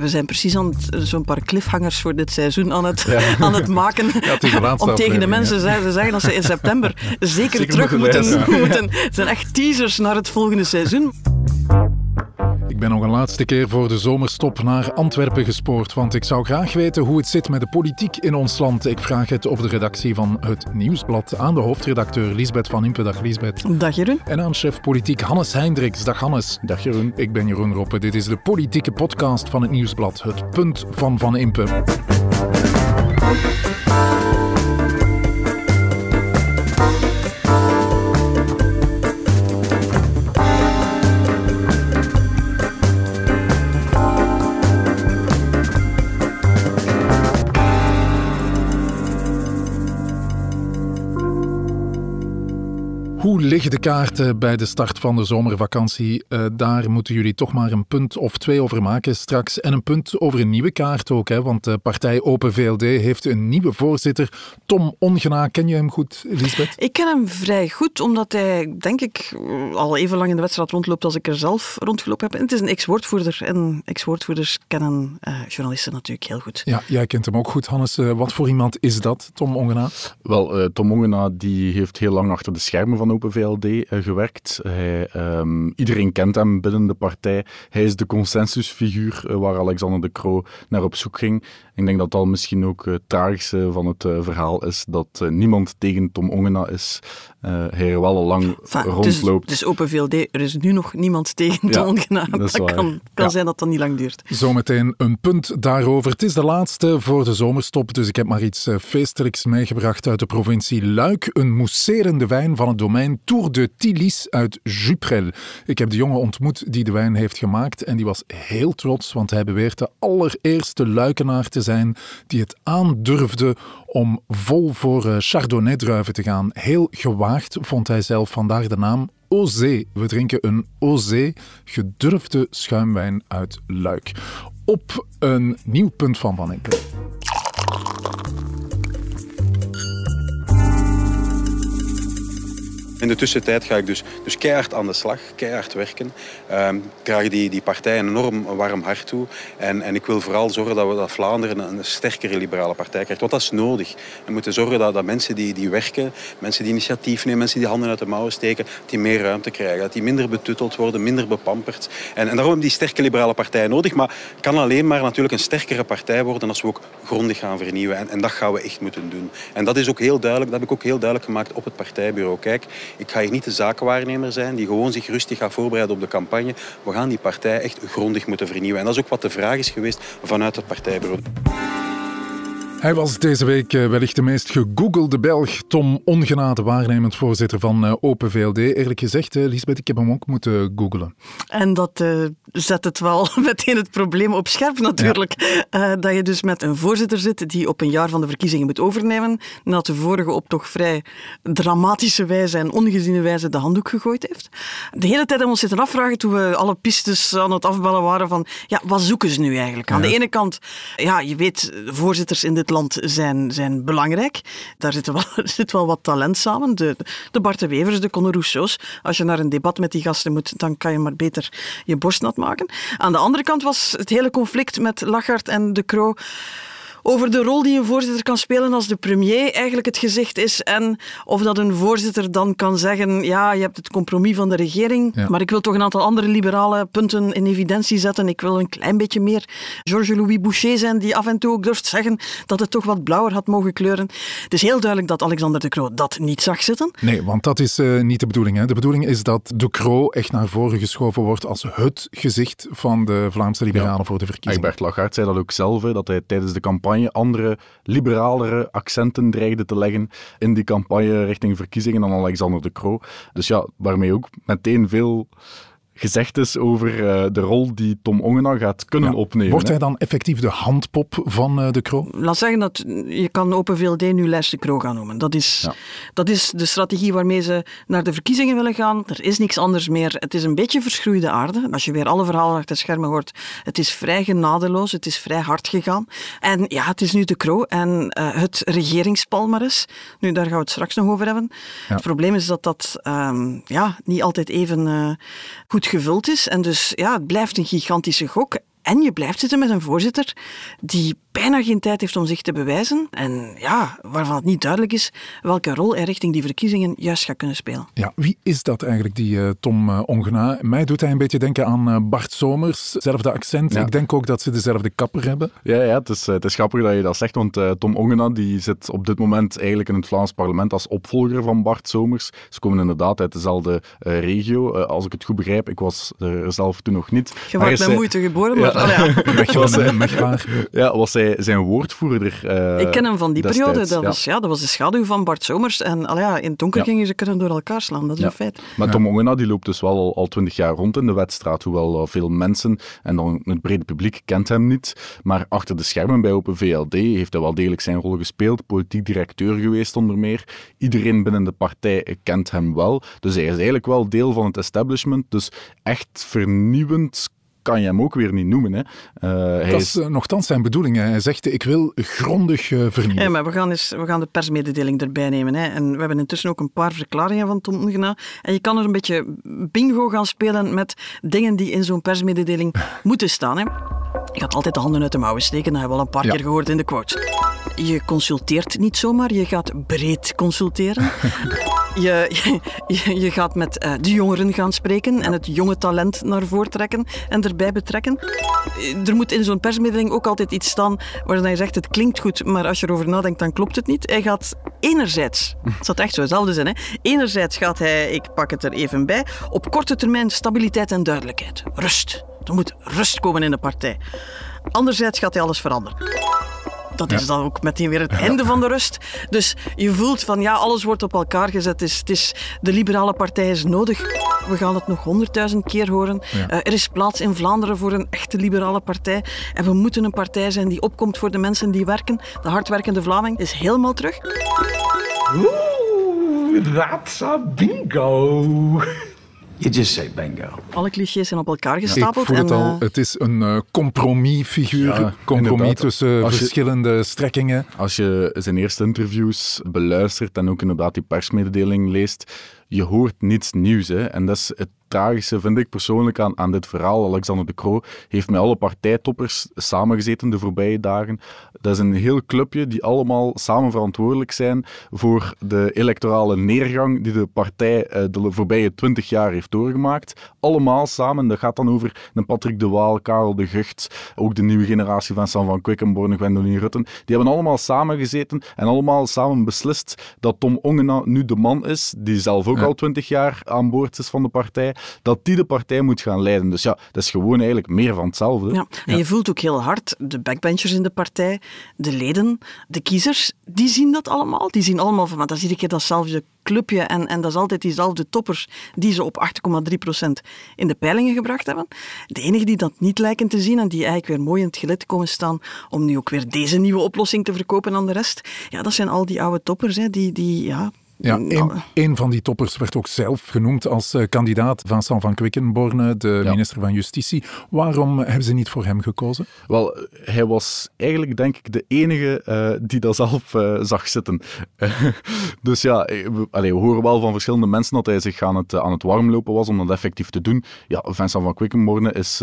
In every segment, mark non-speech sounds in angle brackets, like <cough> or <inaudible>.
we zijn precies aan het, zo'n paar cliffhangers voor dit seizoen aan het, <laughs> aan het maken. om tegen de mensen te zeggen dat ze in september <laughs> zeker, terug moeten, <laughs> moeten. Het zijn echt teasers naar het volgende seizoen. Ik ben nog een laatste keer voor de zomerstop naar Antwerpen gespoord, want ik zou graag weten hoe het zit met de politiek in ons land. Ik vraag het op de redactie van het Nieuwsblad aan de hoofdredacteur Lisbeth van Impe. Dag Lisbeth. Dag Jeroen. En aan chef politiek Hannes Hendricks. Dag Hannes. Dag Jeroen. Ik ben Jeroen Roppe. Dit is de politieke podcast van het Nieuwsblad. Het punt van Van Impe. Hoe liggen de kaarten bij de start van de zomervakantie? Uh, daar moeten jullie toch maar een punt of twee over maken straks. En een punt over een nieuwe kaart ook, hè, want de partij Open VLD heeft een nieuwe voorzitter. Tom Ongena, ken je hem goed, Lisbeth? Ik ken hem vrij goed, omdat hij, denk ik, al even lang in de wedstrijd rondloopt als ik er zelf rondgelopen heb. En het is een ex-woordvoerder en ex-woordvoerders kennen uh, journalisten natuurlijk heel goed. Ja, jij kent hem ook goed, Hannes. Uh, wat voor iemand is dat, Tom Ongena? Wel, Tom Ongena die heeft heel lang achter de schermen van Open VLD uh, gewerkt. Hij, um, iedereen kent hem binnen de partij. Hij is de consensusfiguur uh, waar Alexander de Croo naar op zoek ging. Ik denk dat dat misschien ook het tragische van het uh, verhaal is, dat niemand tegen Tom Ongena is. hij er wel al lang enfin, rondloopt. Dus, dus Open VLD, er is nu nog niemand tegen ja, Tom Ongena. Dat, dat kan, kan ja. zijn dat dat niet lang duurt. Zometeen een punt daarover. Het is de laatste voor de zomerstop, dus ik heb maar iets feestelijks meegebracht uit de provincie Luik. Een mousserende wijn van het domein Tour de Tilis uit Juprel. Ik heb de jongen ontmoet die de wijn heeft gemaakt en die was heel trots, want hij beweert de allereerste luikenaar te zijn die het aandurfde om vol voor Chardonnay-druiven te gaan. Heel gewaagd vond hij zelf, vandaar de naam Osé. We drinken een Osé, gedurfde schuimwijn uit Luik. Op een nieuw punt van Van Impe. In de tussentijd ga ik dus, dus keihard aan de slag, keihard werken. Um, draag die, die partij een enorm warm hart toe. En, en ik wil vooral zorgen dat, we, dat Vlaanderen een, een sterkere liberale partij krijgt. Want dat is nodig. We moeten zorgen dat, dat mensen die, die werken, mensen die initiatief nemen, mensen die handen uit de mouwen steken, die meer ruimte krijgen. Dat die minder betutteld worden, minder bepamperd. En, en daarom hebben die sterke liberale partij nodig. Maar het kan alleen maar natuurlijk een sterkere partij worden als we ook grondig gaan vernieuwen. En, en dat gaan we echt moeten doen. En dat is ook heel duidelijk, dat heb ik ook heel duidelijk gemaakt op het partijbureau. Kijk, ik ga hier niet de zakenwaarnemer zijn die gewoon zich rustig gaat voorbereiden op de campagne. We gaan die partij echt grondig moeten vernieuwen. En dat is ook wat de vraag is geweest vanuit het partijbureau. Hij was deze week wellicht de meest gegoogelde Belg, Tom Ongenade, waarnemend voorzitter van Open VLD. Eerlijk gezegd, Lisbeth, ik heb hem ook moeten googelen. En dat uh, zet het wel <laughs> meteen het probleem op scherp natuurlijk. Ja. Uh, dat je dus met een voorzitter zit die op een jaar van de verkiezingen moet overnemen, nadat de vorige op toch vrij dramatische wijze en ongeziene wijze de handdoek gegooid heeft. De hele tijd hebben we ons zitten afvragen toen we alle pistes aan het afbellen waren van, ja, wat zoeken ze nu eigenlijk? Aan ja. de ene kant, ja, je weet, voorzitters in dit land zijn, zijn belangrijk. Daar zit wel, <laughs> zit wel wat talent samen. De, de Bart de Wevers, de Conor Rousseau's. Als je naar een debat met die gasten moet, dan kan je maar beter je borst nat maken. Aan de andere kant was het hele conflict met Lachart en De Croo over de rol die een voorzitter kan spelen als de premier eigenlijk het gezicht is en of dat een voorzitter dan kan zeggen ja, je hebt het compromis van de regering, ja. maar ik wil toch een aantal andere liberale punten in evidentie zetten. Ik wil een klein beetje meer Georges-Louis Boucher zijn die af en toe ook durft zeggen dat het toch wat blauwer had mogen kleuren. Het is heel duidelijk dat Alexander de Croo dat niet zag zitten. Nee, want dat is uh, niet de bedoeling. Hè. De bedoeling is dat de Croo echt naar voren geschoven wordt als het gezicht van de Vlaamse liberalen ja. voor de verkiezingen. Egbert Lagarde zei dat ook zelf, dat hij tijdens de campagne andere, liberalere accenten dreigde te leggen in die campagne richting verkiezingen dan Alexander de Croo. Dus ja, waarmee ook meteen veel gezegd is over uh, de rol die Tom Ongena gaat kunnen ja. opnemen. Wordt hij dan effectief de handpop van uh, de Croo? Laat zeggen dat je kan Open VLD nu lijst de Croo gaan noemen. Dat is, ja. dat is de strategie waarmee ze naar de verkiezingen willen gaan. Er is niks anders meer. Het is een beetje verschroeide aarde. Als je weer alle verhalen achter de schermen hoort, het is vrij genadeloos, het is vrij hard gegaan. En ja, het is nu de Croo en uh, het regeringspalmares. Nu, daar gaan we het straks nog over hebben. Ja. Het probleem is dat dat um, ja, niet altijd even goed gevuld is. En dus ja, het blijft een gigantische gok. En je blijft zitten met een voorzitter die bijna geen tijd heeft om zich te bewijzen. En ja, waarvan het niet duidelijk is welke rol hij richting die verkiezingen juist gaat kunnen spelen. Ja, wie is dat eigenlijk, die uh, Tom uh, Ongena? Mij doet hij een beetje denken aan uh, Bart Somers. Zelfde accent. Ja. Ik denk ook dat ze dezelfde kapper hebben. Ja, ja het, is, het is grappig dat je dat zegt, want Tom Ongena die zit op dit moment eigenlijk in het Vlaams parlement als opvolger van Bart Somers. Ze komen inderdaad uit dezelfde regio. als ik het goed begrijp, ik was er zelf toen nog niet. Je wordt met moeite geboren, maar... Ja. Oh, ja. <laughs> was, hij, ja, was hij zijn woordvoerder. Uh, ik ken hem van die periode. Dat, ja. Was, ja, dat was de schaduw van Bart Somers. En al ja, in het donker gingen ze kunnen door elkaar slaan. Dat is een feit. Maar Tom Ongena die loopt dus wel al twintig jaar rond in de wedstraat. Hoewel veel mensen en dan het brede publiek kent hem niet. Maar achter de schermen bij Open VLD heeft hij wel degelijk zijn rol gespeeld. Politiek directeur geweest onder meer. Iedereen binnen de partij kent hem wel. Dus hij is eigenlijk wel deel van het establishment. Dus echt vernieuwend kan je hem ook weer niet noemen. Hè. Uh, dat is, is nogthans zijn bedoeling. Hè. Hij zegt, ik wil grondig uh, vernieuwen. Ja, maar we gaan, eens, we gaan de persmededeling erbij nemen. Hè. En we hebben intussen ook een paar verklaringen van Tom Ongena. En je kan er een beetje bingo gaan spelen met dingen die in zo'n persmededeling <laughs> moeten staan. Hè. Je gaat altijd de handen uit de mouwen steken. Dat hebben we al een paar keer gehoord in de quotes. Je consulteert niet zomaar, je gaat breed consulteren. <laughs> <laughs> Je, je, gaat met uh, de jongeren gaan spreken en het jonge talent naar voren trekken en erbij betrekken. Er moet in zo'n persmededeling ook altijd iets staan waarin hij zegt het klinkt goed, maar als je erover nadenkt dan klopt het niet. Hij gaat enerzijds, het zal echt zo hetzelfde zijn, hè? enerzijds gaat hij, ik pak het er even bij, op korte termijn stabiliteit en duidelijkheid. Rust. Er moet rust komen in de partij. Anderzijds gaat hij alles veranderen dat is dan ook meteen weer het einde van de rust. Dus je voelt van ja, alles wordt op elkaar gezet. Het is, het is, de liberale partij is nodig. We gaan het nog honderdduizend keer horen. Uh, er is plaats in Vlaanderen voor een echte liberale partij. En we moeten een partij zijn die opkomt voor de mensen die werken. De hardwerkende Vlaming is helemaal terug. Oeh, that's a bingo. You just say bingo. Alle clichés zijn op elkaar gestapeld. Ik voel het al, uh, het is een uh, compromisfiguur. Ja, compromis tussen als verschillende je, strekkingen. Als je zijn eerste interviews beluistert en ook inderdaad die persmededeling leest, je hoort niets nieuws. Hè. En dat is het tragische, vind ik persoonlijk, aan, aan dit verhaal. Alexander de Croo heeft met alle partijtoppers samengezeten de voorbije dagen. Dat is een heel clubje die allemaal samen verantwoordelijk zijn voor de electorale neergang die de partij eh, de voorbije twintig jaar heeft doorgemaakt. Allemaal samen. Dat gaat dan over een Patrick de Waal, Karel de Gucht, ook de nieuwe generatie van Sam van Quickenborne, Gwendoline Rutten. Die hebben allemaal samengezeten en allemaal samen beslist dat Tom Ongena nu de man is, die zelf ook al twintig jaar aan boord is van de partij, dat die de partij moet gaan leiden. Dus ja, dat is gewoon eigenlijk meer van hetzelfde. Ja, en je voelt ook heel hard de backbenchers in de partij, de leden, de kiezers, die zien dat allemaal. Die zien allemaal van, maar dat is iedere keer datzelfde clubje en, en dat is altijd diezelfde toppers die ze op 8,3% in de peilingen gebracht hebben. De enige die dat niet lijken te zien en die eigenlijk weer mooi in het gelid komen staan om nu ook weer deze nieuwe oplossing te verkopen aan de rest, ja, dat zijn al die oude toppers hè, die, die ja, ja, een, een, van die toppers werd ook zelf genoemd als uh, kandidaat. Vincent van Quickenborne, de minister van Justitie. Waarom hebben ze niet voor hem gekozen? Wel, hij was eigenlijk denk ik de enige uh, die dat zelf uh, zag zitten. <laughs> dus ja, we, allez, we, horen wel van verschillende mensen dat hij zich aan het, aan het warmlopen was om dat effectief te doen. Ja, Vincent van Quickenborne is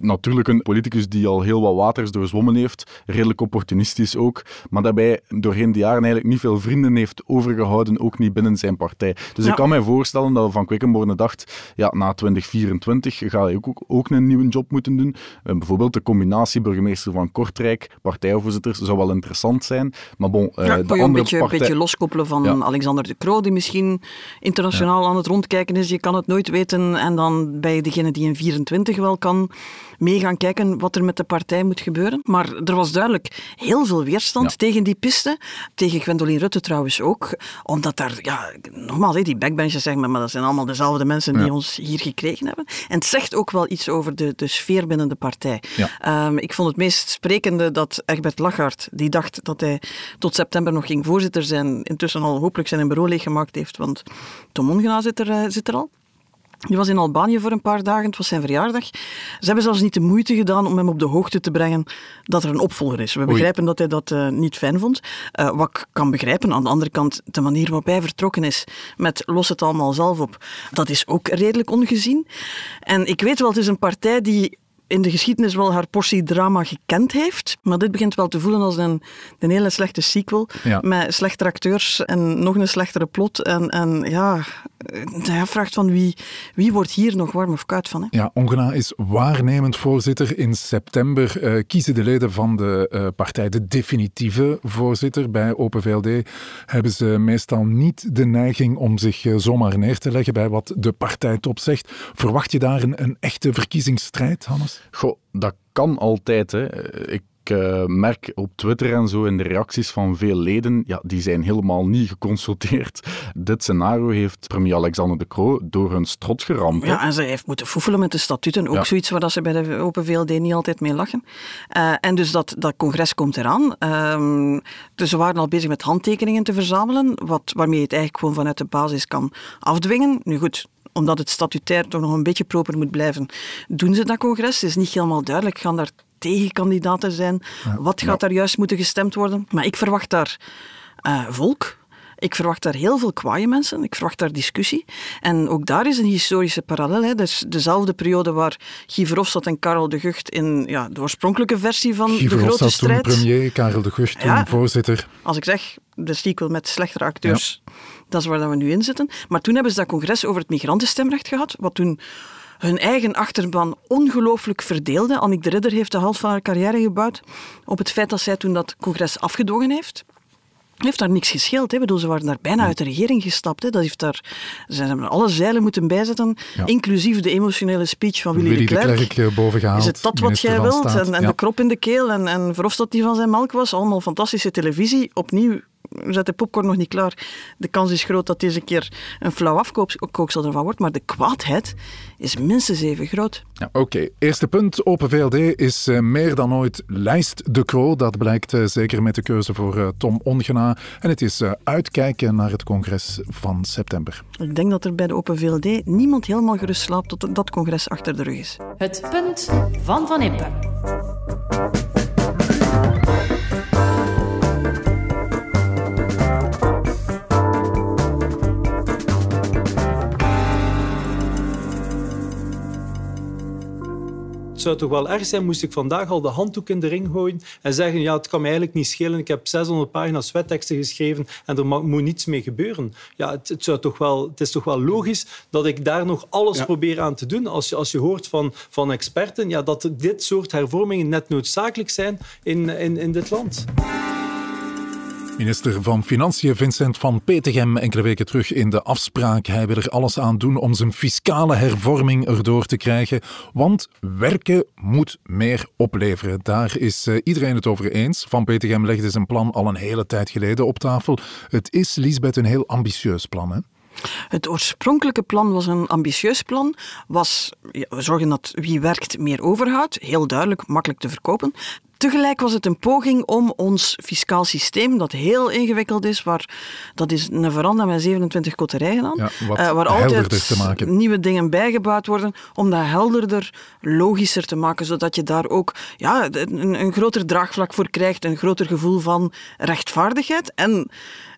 natuurlijk een politicus die al heel wat waters doorzwommen heeft. Redelijk opportunistisch ook. Maar daarbij doorheen de jaren eigenlijk niet veel vrienden heeft overgehouden ook niet binnen zijn partij. Dus ik kan mij voorstellen dat Van Quickenborne dacht, ja, na 2024 ga hij ook, ook een nieuwe job moeten doen. Uh, bijvoorbeeld de combinatie burgemeester van Kortrijk, partijvoorzitter, zou wel interessant zijn. Maar bon, uh, ja, de andere een beetje, partij... beetje loskoppelen van Alexander de Croo, die misschien internationaal aan het rondkijken is. Je kan het nooit weten. En dan bij degene die in 24 wel kan mee gaan kijken wat er met de partij moet gebeuren. Maar er was duidelijk heel veel weerstand tegen die piste. Tegen Gwendoline Rutte trouwens ook. Omdat daar, ja, nogmaals, die backbenchers zeggen maar dat zijn allemaal dezelfde mensen die ons hier gekregen hebben. En het zegt ook wel iets over de, de sfeer binnen de partij. Um, ik vond het meest sprekende dat Egbert Lachart, die dacht dat hij tot september nog ging voorzitter zijn, intussen al hopelijk zijn bureau leeggemaakt heeft, want Tom Ongena zit er, uh, zit er al. Die was in Albanië voor een paar dagen, het was zijn verjaardag. Ze hebben zelfs niet de moeite gedaan om hem op de hoogte te brengen dat er een opvolger is. We begrijpen dat hij dat uh, niet fijn vond. Uh, wat ik kan begrijpen, aan de andere kant, de manier waarop hij vertrokken is met los het allemaal zelf op, dat is ook redelijk ongezien. En ik weet wel, het is een partij die in de geschiedenis wel haar portie drama gekend heeft. Maar dit begint wel te voelen als een, een hele slechte sequel. Ja. Met slechtere acteurs en nog een slechtere plot. En, en ja, je vraagt van wie, wie wordt hier nog warm of koud van? Hè? Ja, Ongena is waarnemend voorzitter. In september eh, kiezen de leden van de eh, partij de definitieve voorzitter. Bij Open VLD hebben ze meestal niet de neiging om zich eh, zomaar neer te leggen bij wat de partijtop zegt. Verwacht je daar een, een echte verkiezingsstrijd, Hannes? Goh, dat kan altijd. Hè. Ik uh, merk op Twitter en zo in de reacties van veel leden, ja, die zijn helemaal niet geconsulteerd. <laughs> Dit scenario heeft premier Alexander de Croo door hun strot geramd. Ja, en ze heeft moeten foefelen met de statuten. Ook ja. zoiets waar ze bij de Open VLD niet altijd mee lachen. Uh, en dus dat, dat congres komt eraan. Uh, dus ze waren al bezig met handtekeningen te verzamelen, wat, waarmee je het eigenlijk gewoon vanuit de basis kan afdwingen. Nu goed, omdat het statutair toch nog een beetje proper moet blijven, doen ze dat congres. Het is niet helemaal duidelijk. Gaan daar tegenkandidaten zijn? Ja, Wat gaat ja. daar juist moeten gestemd worden? Maar ik verwacht daar uh, volk. Ik verwacht daar heel veel kwaaie mensen. Ik verwacht daar discussie. En ook daar is een historische parallel. Hè. Dus dezelfde periode waar Guy Verhofstadt en Karel de Gucht in ja, de oorspronkelijke versie van Guy de grote strijd... toen premier, Karel de Gucht toen Ja. voorzitter. Als ik zeg, de sequel met slechtere acteurs, dat is waar dat we nu in zitten. Maar toen hebben ze dat congres over het migrantenstemrecht gehad, wat toen hun eigen achterban ongelooflijk verdeelde. Annick de Ridder heeft de helft van haar carrière gebouwd op het feit dat zij toen dat congres afgedwongen heeft. Heeft daar niks gescheeld. Hè. Bedoel, ze waren daar bijna uit de regering gestapt. Hè. Dat heeft daar, ze hebben alle zeilen moeten bijzetten, Ja. inclusief de emotionele speech van Willy, Willy de de Klerk. Eh. Is het dat wat jij wilt? Staat. En, en Ja. de krop in de keel en, en Verhofstadt die van zijn melk was. Allemaal fantastische televisie. Opnieuw zet de popcorn nog niet klaar. De kans is groot dat deze keer een flauw afkooksel ervan wordt. Maar de kwaadheid is minstens even groot. Ja, Oké, eerste punt. Open VLD is eh, meer dan ooit lijst de Croo. Dat blijkt eh, zeker met de keuze voor eh, Tom Ongena. En het is eh, uitkijken naar het congres van september. Ik denk dat er bij de Open VLD niemand helemaal gerust slaapt tot dat congres achter de rug is. Het punt van Van Impe. Zou toch wel erg zijn, moest ik vandaag al de handdoek in de ring gooien en zeggen, ja, het kan mij eigenlijk niet schelen, ik heb 600 pagina's wetteksten geschreven en er mag, moet niets mee gebeuren. Ja, het, het, zou toch wel, het is toch wel logisch dat ik daar nog alles Ja. probeer aan te doen. Als je, als je hoort van, van experten ja, dat dit soort hervormingen net noodzakelijk zijn in, in, in dit land. Minister van Financiën Vincent van Petegem enkele weken terug in de afspraak. Hij wil er alles aan doen om zijn fiscale hervorming erdoor te krijgen. Want werken moet meer opleveren. Daar is eh, iedereen het over eens. Van Petegem legde zijn plan al een hele tijd geleden op tafel. Het is, Lisbeth, een heel ambitieus plan. Hè? Het oorspronkelijke plan was een ambitieus plan. Was ja, we zorgen dat wie werkt meer overhoudt. Heel duidelijk, makkelijk te verkopen. Tegelijk was het een poging om ons fiscaal systeem, dat heel ingewikkeld is, waar, dat is een veranda met 27 koterijen aan, Ja, eh, waar altijd nieuwe dingen bijgebouwd worden, om dat helderder, logischer te maken, zodat je daar ook ja, een, een groter draagvlak voor krijgt, een groter gevoel van rechtvaardigheid. En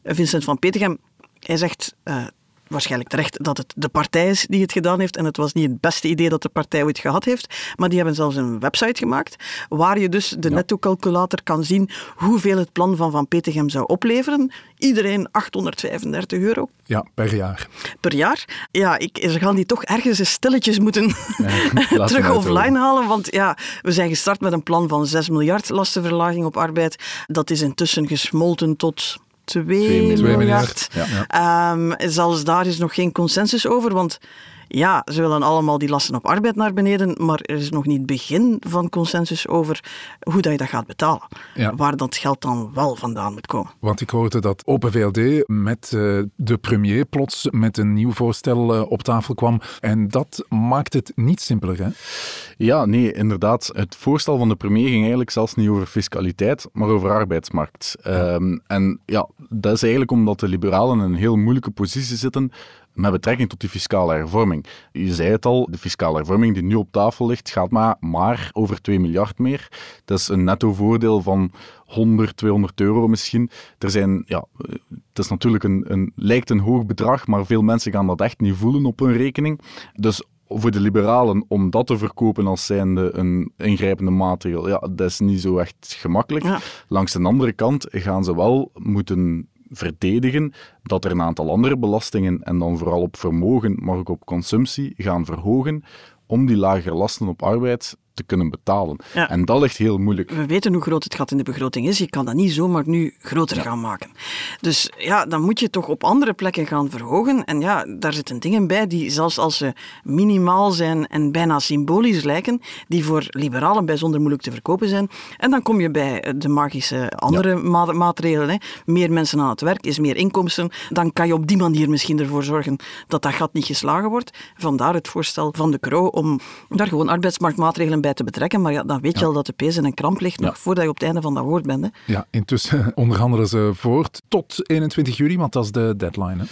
Vincent van Petegem, hij zegt... eh, waarschijnlijk terecht dat het de partij is die het gedaan heeft. En het was niet het beste idee dat de partij ooit gehad heeft. Maar die hebben zelfs een website gemaakt waar je dus de netto-calculator kan zien hoeveel het plan van Van Petegem zou opleveren. Iedereen 835 euro Ja, per jaar. per jaar. Ja, ik, ze gaan die toch ergens eens stilletjes moeten <laughs> terug offline halen. Want ja, we zijn gestart met een plan van 6 miljard lastenverlaging op arbeid. Dat is intussen gesmolten tot 2 miljard. miljard. miljard, ja. Ehm, zelfs daar is nog geen consensus over, want ja, ze willen allemaal die lasten op arbeid naar beneden, maar er is nog niet het begin van consensus over hoe dat je dat gaat betalen. Ja. Waar dat geld dan wel vandaan moet komen. Want ik hoorde dat Open VLD met eh, de premier plots met een nieuw voorstel eh, op tafel kwam. En dat maakt het niet simpeler, hè? Ja, nee, inderdaad. Het voorstel van de premier ging eigenlijk zelfs niet over fiscaliteit, maar over arbeidsmarkt. Ehm, en ja, dat is eigenlijk omdat de liberalen in een heel moeilijke positie zitten met betrekking tot die fiscale hervorming. Je zei het al, de fiscale hervorming die nu op tafel ligt, gaat maar, maar over 2 miljard meer. Dat is een netto voordeel van 100, 200 euro misschien. Er zijn, ja, het is natuurlijk een, een, lijkt een hoog bedrag, maar veel mensen gaan dat echt niet voelen op hun rekening. Dus voor de liberalen om dat te verkopen als zijnde een ingrijpende maatregel, ja, dat is niet zo echt gemakkelijk. Ja. Langs de andere kant gaan ze wel moeten verdedigen dat er een aantal andere belastingen, en dan vooral op vermogen, maar ook op consumptie, gaan verhogen om die lagere lasten op arbeid te kunnen betalen. Ja. En dat ligt heel moeilijk. We weten hoe groot het gat in de begroting is. Je kan dat niet zomaar nu groter gaan maken. Dus ja, dan moet je toch op andere plekken gaan verhogen. En ja, daar zitten dingen bij die, zelfs als ze minimaal zijn en bijna symbolisch lijken, die voor liberalen bijzonder moeilijk te verkopen zijn. En dan kom je bij de magische andere ma- maatregelen. Hè. Meer mensen aan het werk is meer inkomsten. Dan kan je op die manier misschien ervoor zorgen dat dat gat niet geslagen wordt. Vandaar het voorstel van de Kroo om daar gewoon arbeidsmarktmaatregelen bij te betrekken. Maar ja, dan weet je al dat de pees in een kramp ligt, nog voordat je op het einde van dat woord bent. Hè. Ja, intussen <laughs> onderhandelen ze voort tot 21 juli, want dat is de deadline. Hè?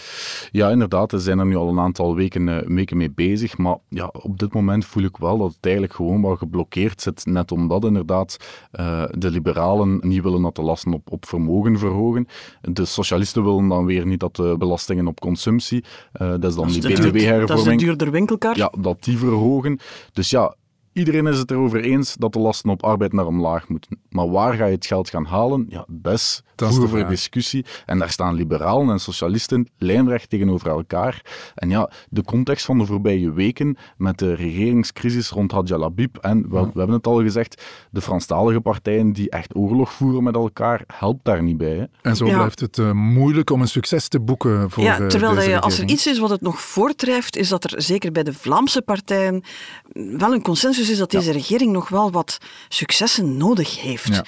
Ja, inderdaad. Ze zijn er nu al een aantal weken, eh, weken mee bezig. Maar ja, op dit moment voel ik wel dat het eigenlijk gewoon wel geblokkeerd zit. Net omdat inderdaad eh, de liberalen niet willen dat de lasten op, op vermogen verhogen. De socialisten willen dan weer niet dat de belastingen op consumptie, eh, dat is dan die Dat is de duur- Dat is de btw-hervorming, duurder winkelkar. ja, dat die verhogen. Dus ja, iedereen is het erover eens dat de lasten op arbeid naar omlaag moeten. Maar waar ga je het geld gaan halen? Ja, best Dat is de voer voor discussie. En daar staan liberalen en socialisten lijnrecht tegenover elkaar. En ja, de context van de voorbije weken met de regeringscrisis rond Hadja Labib en, we, we hebben het al gezegd, de Franstalige partijen die echt oorlog voeren met elkaar, helpt daar niet bij. Hè? En zo Ja. blijft het eh, moeilijk om een succes te boeken voor Ja, eh, terwijl deze dat je, als er iets is wat het nog voortdrijft, is dat er zeker bij de Vlaamse partijen wel een consensus is dat deze regering nog wel wat successen nodig heeft. Ja.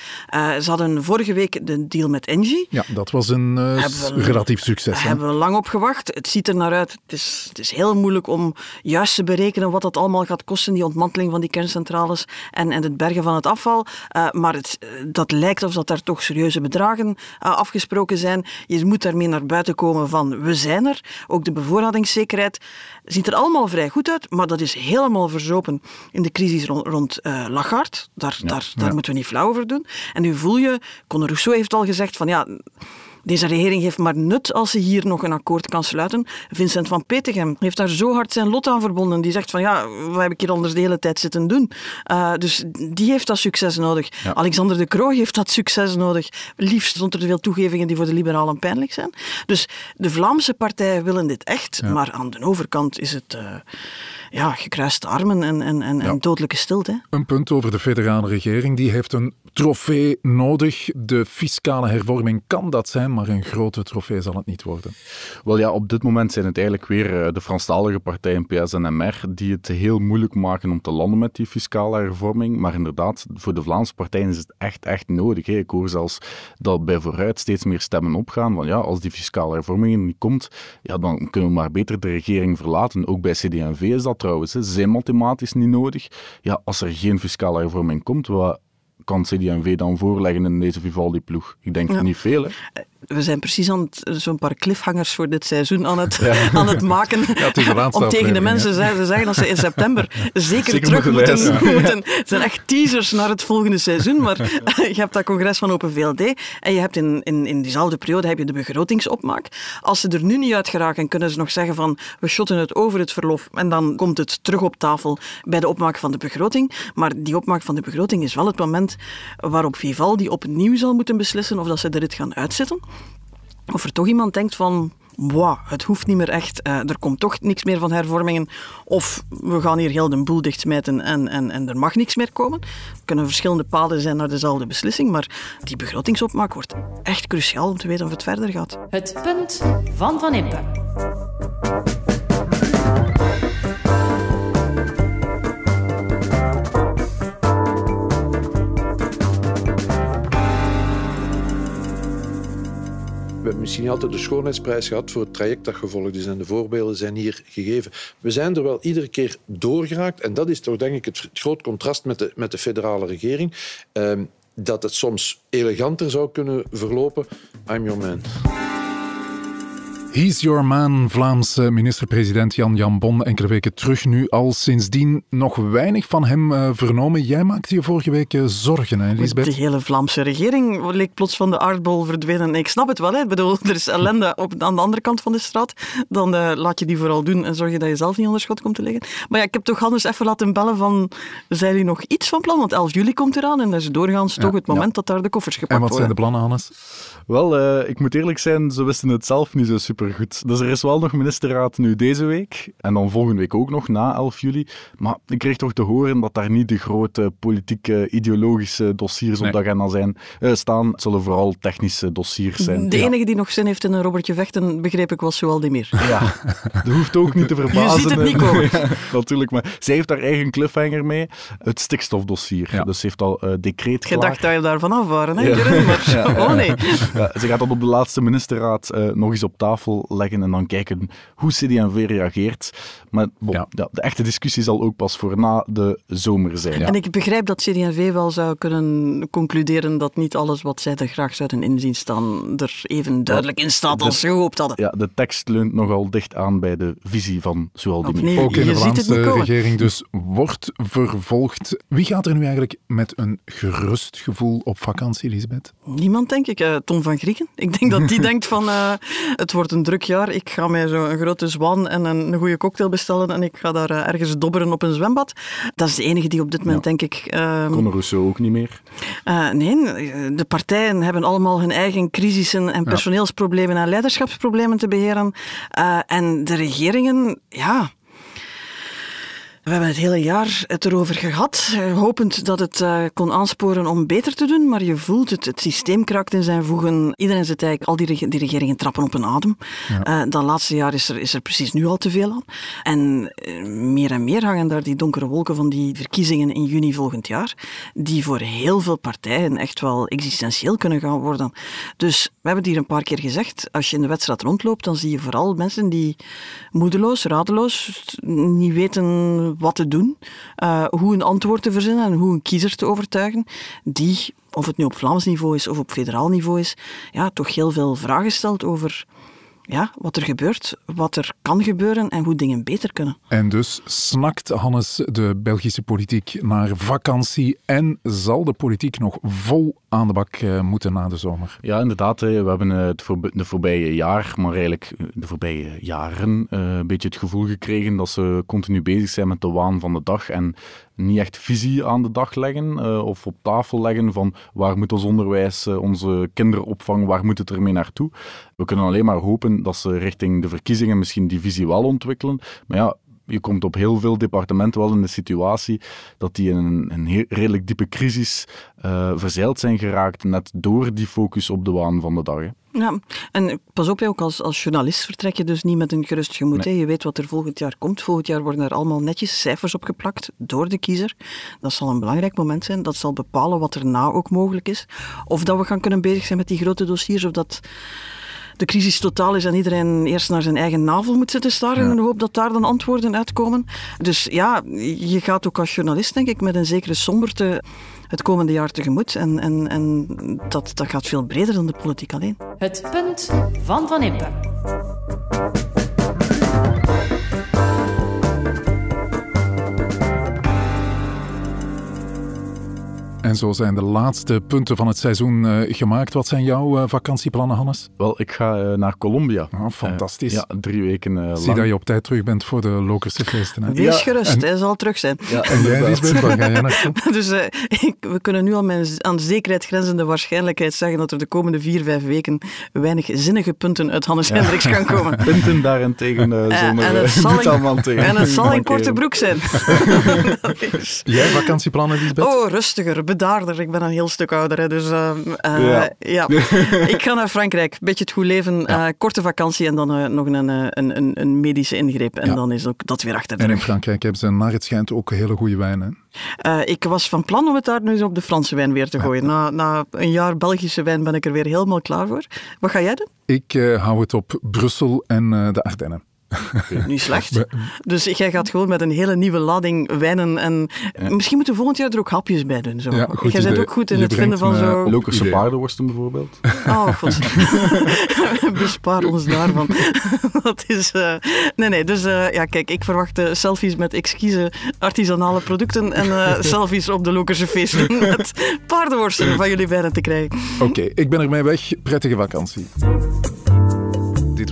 Eh, ze hadden vorige week de deal met Engie. Ja, dat was een we- relatief succes. Daar hebben we lang op gewacht. Het ziet er naar uit. Het is, het is heel moeilijk om juist te berekenen wat dat allemaal gaat kosten, die ontmanteling van die kerncentrales en, en het bergen van het afval. Eh, maar het, dat lijkt alsof dat daar toch serieuze bedragen afgesproken zijn. Je moet daarmee naar buiten komen van we zijn er. Ook de bevoorradingszekerheid ziet er allemaal vrij goed uit, maar dat is helemaal verzopen in de crisis rond, rond eh, Lagarde. Daar, daar, daar moeten we niet flauw over doen. En nu voel je, Conor Rousseau heeft al gezegd van ja, deze regering heeft maar nut als ze hier nog een akkoord kan sluiten. Vincent van Petegem heeft daar zo hard zijn lot aan verbonden. Die zegt van ja, wat heb ik hier anders de hele tijd zitten doen? Uh, dus die heeft dat succes nodig. Ja. Alexander de Croo heeft dat succes nodig. Liefst zonder te veel toegevingen die voor de liberalen pijnlijk zijn. Dus de Vlaamse partijen willen dit echt, ja. maar aan de overkant is het... Uh, ja, gekruiste armen en, en, en, ja. en dodelijke stilte. Een punt over de federale regering. Die heeft een trofee nodig. De fiscale hervorming kan dat zijn, maar een grote trofee zal het niet worden. Wel ja, op dit moment zijn het eigenlijk weer de Franstalige partijen PS en MR die het heel moeilijk maken om te landen met die fiscale hervorming. Maar inderdaad, voor de Vlaamse partijen is het echt, echt nodig. Ik hoor zelfs dat bij vooruit steeds meer stemmen opgaan. Want ja, als die fiscale hervorming niet komt, ja, dan kunnen we maar beter de regering verlaten. Ook bij CD&V is dat trouwens. Zijn mathematisch niet nodig. Ja, als er geen fiscale hervorming komt, wat kan CD&V dan voorleggen in deze Vivaldi-ploeg? Ik denk ja. niet veel. Hè? We zijn precies aan zo'n paar cliffhangers voor dit seizoen aan het, ja. <laughs> aan het maken. Ja, om tegen de mensen te zeggen dat ze in september <laughs> zeker, zeker terug moeten, moeten, <laughs> moeten. Het zijn echt teasers naar het volgende seizoen. Maar je hebt dat congres van Open VLD en je hebt in, in, in diezelfde periode heb je de begrotingsopmaak. Als ze er nu niet uit geraken, kunnen ze nog zeggen van we shotten het over het verlof en dan komt het terug op tafel bij de opmaak van de begroting. Maar die opmaak van de begroting is wel het moment waarop Vivaldi opnieuw zal moeten beslissen of dat ze de rit gaan uitzetten. Of er toch iemand denkt van, wow, het hoeft niet meer echt, uh, er komt toch niks meer van hervormingen, of we gaan hier heel de boel dichtsmijten en, en, en er mag niks meer komen. Er kunnen verschillende paden zijn naar dezelfde beslissing, maar die begrotingsopmaak wordt echt cruciaal om te weten of het verder gaat. Het punt van Van Impe. Misschien altijd de schoonheidsprijs gehad voor het traject dat gevolgd is. En de voorbeelden zijn hier gegeven. We zijn er wel iedere keer doorgeraakt. En dat is toch denk ik het groot contrast met de, met de federale regering. Um, dat het soms eleganter zou kunnen verlopen. I'm your man. He's your man, Vlaamse minister-president Jan Jan Bon. Enkele weken terug nu al. Sindsdien nog weinig van hem uh, vernomen. Jij maakte je vorige week uh, zorgen, hè, Lisbeth? De hele Vlaamse regering leek plots van de aardbol verdwenen. Ik snap het wel, hè. Ik bedoel, <laughs> er is ellende op, aan de andere kant van de straat. Dan uh, laat je die vooral doen en zorg je dat je zelf niet onder schot komt te liggen. Maar ja, ik heb toch anders even laten bellen van... Zijn jullie nog iets van plan? Want 11 juli komt eraan en dat is doorgaans ja, toch het moment ja. dat daar de koffers gepakt worden. En wat worden. zijn de plannen, Hannes? Wel, ik moet eerlijk zijn, ze wisten het zelf niet zo supergoed. Dus er is wel nog ministerraad nu deze week. En dan volgende week ook nog, na 11 juli. Maar ik kreeg toch te horen dat daar niet de grote politieke, ideologische dossiers nee. op de agenda zijn, uh, staan. Het zullen vooral technische dossiers zijn. De enige die nog zin heeft in een Robertje Vechten, begreep ik, was Joël Demir. Ja, dat hoeft ook niet te verbazen. <laughs> Je ziet het niet komen. <laughs> ja, natuurlijk, maar zij heeft daar eigen cliffhanger mee. Het stikstofdossier. Ja. Dus ze heeft al uh, decreet Je dacht dat je daarvan af waren, hè, ja. maar <laughs> ja, oh nee. Ja, ze gaat dat op de laatste ministerraad uh, nog eens op tafel leggen en dan kijken hoe CD&V reageert. Maar bon, ja. de echte discussie zal ook pas voor na de zomer zijn. En ik begrijp dat CD&V wel zou kunnen concluderen dat niet alles wat zij er graag zouden inzien staan er even duidelijk in staat als ze gehoopt hadden. Ja, de tekst leunt nogal dicht aan bij de visie van Zoal die Ook in de Vlaamse regering dus wordt vervolgd. Wie gaat er nu eigenlijk met een gerust gevoel op vakantie, Elisabeth? Niemand, denk ik. Uh, Tom van Grieken. Ik denk dat die <laughs> denkt van uh, het wordt een druk jaar. Ik ga mij zo een grote zwan en een, een goede cocktail bestellen en ik ga daar uh, ergens dobberen op een zwembad. Dat is de enige die op dit moment, ja. denk ik... Uh, Conor Rousseau ook niet meer? Uh, nee, de partijen hebben allemaal hun eigen crisissen en personeelsproblemen en leiderschapsproblemen te beheren. en de regeringen, ja... We hebben het hele jaar het erover gehad, hopend dat het uh, kon aansporen om beter te doen, maar je voelt het, het systeem kraakt in zijn voegen. Iedereen zit eigenlijk, al die, die regeringen trappen op een adem. Ja. Uh, dat laatste jaar is er, is er precies nu al te veel aan. En uh, meer en meer hangen daar die donkere wolken van die verkiezingen in juni volgend jaar, die voor heel veel partijen echt wel existentieel kunnen gaan worden. Dus we hebben het hier een paar keer gezegd, als je in de wedstrijd rondloopt, dan zie je vooral mensen die moedeloos, radeloos, niet weten wat te doen, uh, hoe een antwoord te verzinnen en hoe een kiezer te overtuigen, die, of het nu op Vlaams niveau is of op federaal niveau is, ja, toch heel veel vragen stelt over ja, wat er gebeurt, wat er kan gebeuren en hoe dingen beter kunnen. En dus snakt Hannes de Belgische politiek naar vakantie en zal de politiek nog vol aan de bak uh, moeten na de zomer? Ja, inderdaad. We hebben het voorbij, de voorbije jaar, maar eigenlijk de voorbije jaren, een beetje het gevoel gekregen dat ze continu bezig zijn met de waan van de dag en niet echt visie aan de dag leggen uh, of op tafel leggen van waar moet ons onderwijs, uh, onze kinderopvang, waar moet het ermee naartoe. We kunnen alleen maar hopen dat ze richting de verkiezingen misschien die visie wel ontwikkelen. Maar ja, je komt op heel veel departementen wel in de situatie dat die in een, een redelijk diepe crisis uh, verzeild zijn geraakt, net door die focus op de waan van de dag. Ja, en pas op, ook als, als journalist vertrek je dus niet met een gerust gemoed. Nee. Je weet wat er volgend jaar komt. Volgend jaar worden er allemaal netjes cijfers opgeplakt door de kiezer. Dat zal een belangrijk moment zijn. Dat zal bepalen wat er na ook mogelijk is. Of dat we gaan kunnen bezig zijn met die grote dossiers, of dat de crisis totaal is en iedereen eerst naar zijn eigen navel moet zitten staren ja. in de hoop dat daar dan antwoorden uitkomen. Dus ja, je gaat ook als journalist, denk ik, met een zekere somberte het komende jaar tegemoet. En, en, en dat, dat gaat veel breder dan de politiek alleen. Het punt van Van Impe. En zo zijn de laatste punten van het seizoen uh, gemaakt. Wat zijn jouw uh, vakantieplannen, Hannes? Wel, ik ga uh, naar Colombia. Oh, fantastisch. ja, drie weken lang. Zie dat je op tijd terug bent voor de Lokerse feesten. Hè? Ja, gerust, en, hij zal terug zijn. Ja, en jij, Lisbeth, waar ga jij naartoe? <laughs> dus ik, we kunnen nu al met aan de zekerheid grenzende waarschijnlijkheid zeggen dat er de komende vier, vijf weken weinig zinnige punten uit Hannes ja. Hendricks gaan komen. <laughs> punten daarentegen zonder <laughs> en het zal in, tegen. En het zal in korte broek zijn. jij vakantieplannen, Lisbeth? Oh, rustiger, bedaarder. Ik ben een heel stuk ouder, hè, dus uh, uh, ja. ja. <laughs> ik ga naar Frankrijk. Beetje het goed leven, ja. uh, korte vakantie en dan uh, nog een, een, een, een, medische ingreep. En ja. dan is ook dat weer achter de En in Frankrijk hebben ze, naar het schijnt, ook hele goede wijn, hè? ik was van plan om het daar nu eens op de Franse wijn weer te gooien. Na, na een jaar Belgische wijn ben ik er weer helemaal klaar voor. Wat ga jij doen? Ik hou het op Brussel en de Ardennen. <laughs> Niet slecht. Dus jij gaat gewoon met een hele nieuwe lading wijnen en misschien moeten we volgend jaar er ook hapjes bij doen. Zo. Ja, goed jij bent ook goed in Je het vinden van zo... Lokerse paardenworsten bijvoorbeeld. Oh god. <laughs> Bespaar ons daarvan. <laughs> dat is... eh, Nee, nee. Dus eh, ja, kijk, ik verwacht eh, selfies met exquise artisanale producten en eh, selfies op de Lokerse feesten met paardenworsten van jullie bijna te krijgen. Oké, ik ben ermee weg. Prettige vakantie.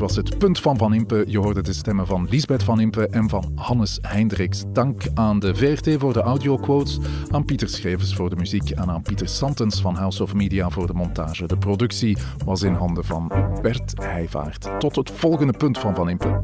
Was het punt van Van Impe. Je hoorde de stemmen van Lisbeth Van Impe en van Hannes Hendricks. Dank aan de VRT voor de audioquotes, aan Pieter Schevers voor de muziek en aan Pieter Santens van House of Media voor de montage. De productie was in handen van Bert Heijvaart. Tot het volgende punt van Van Impe.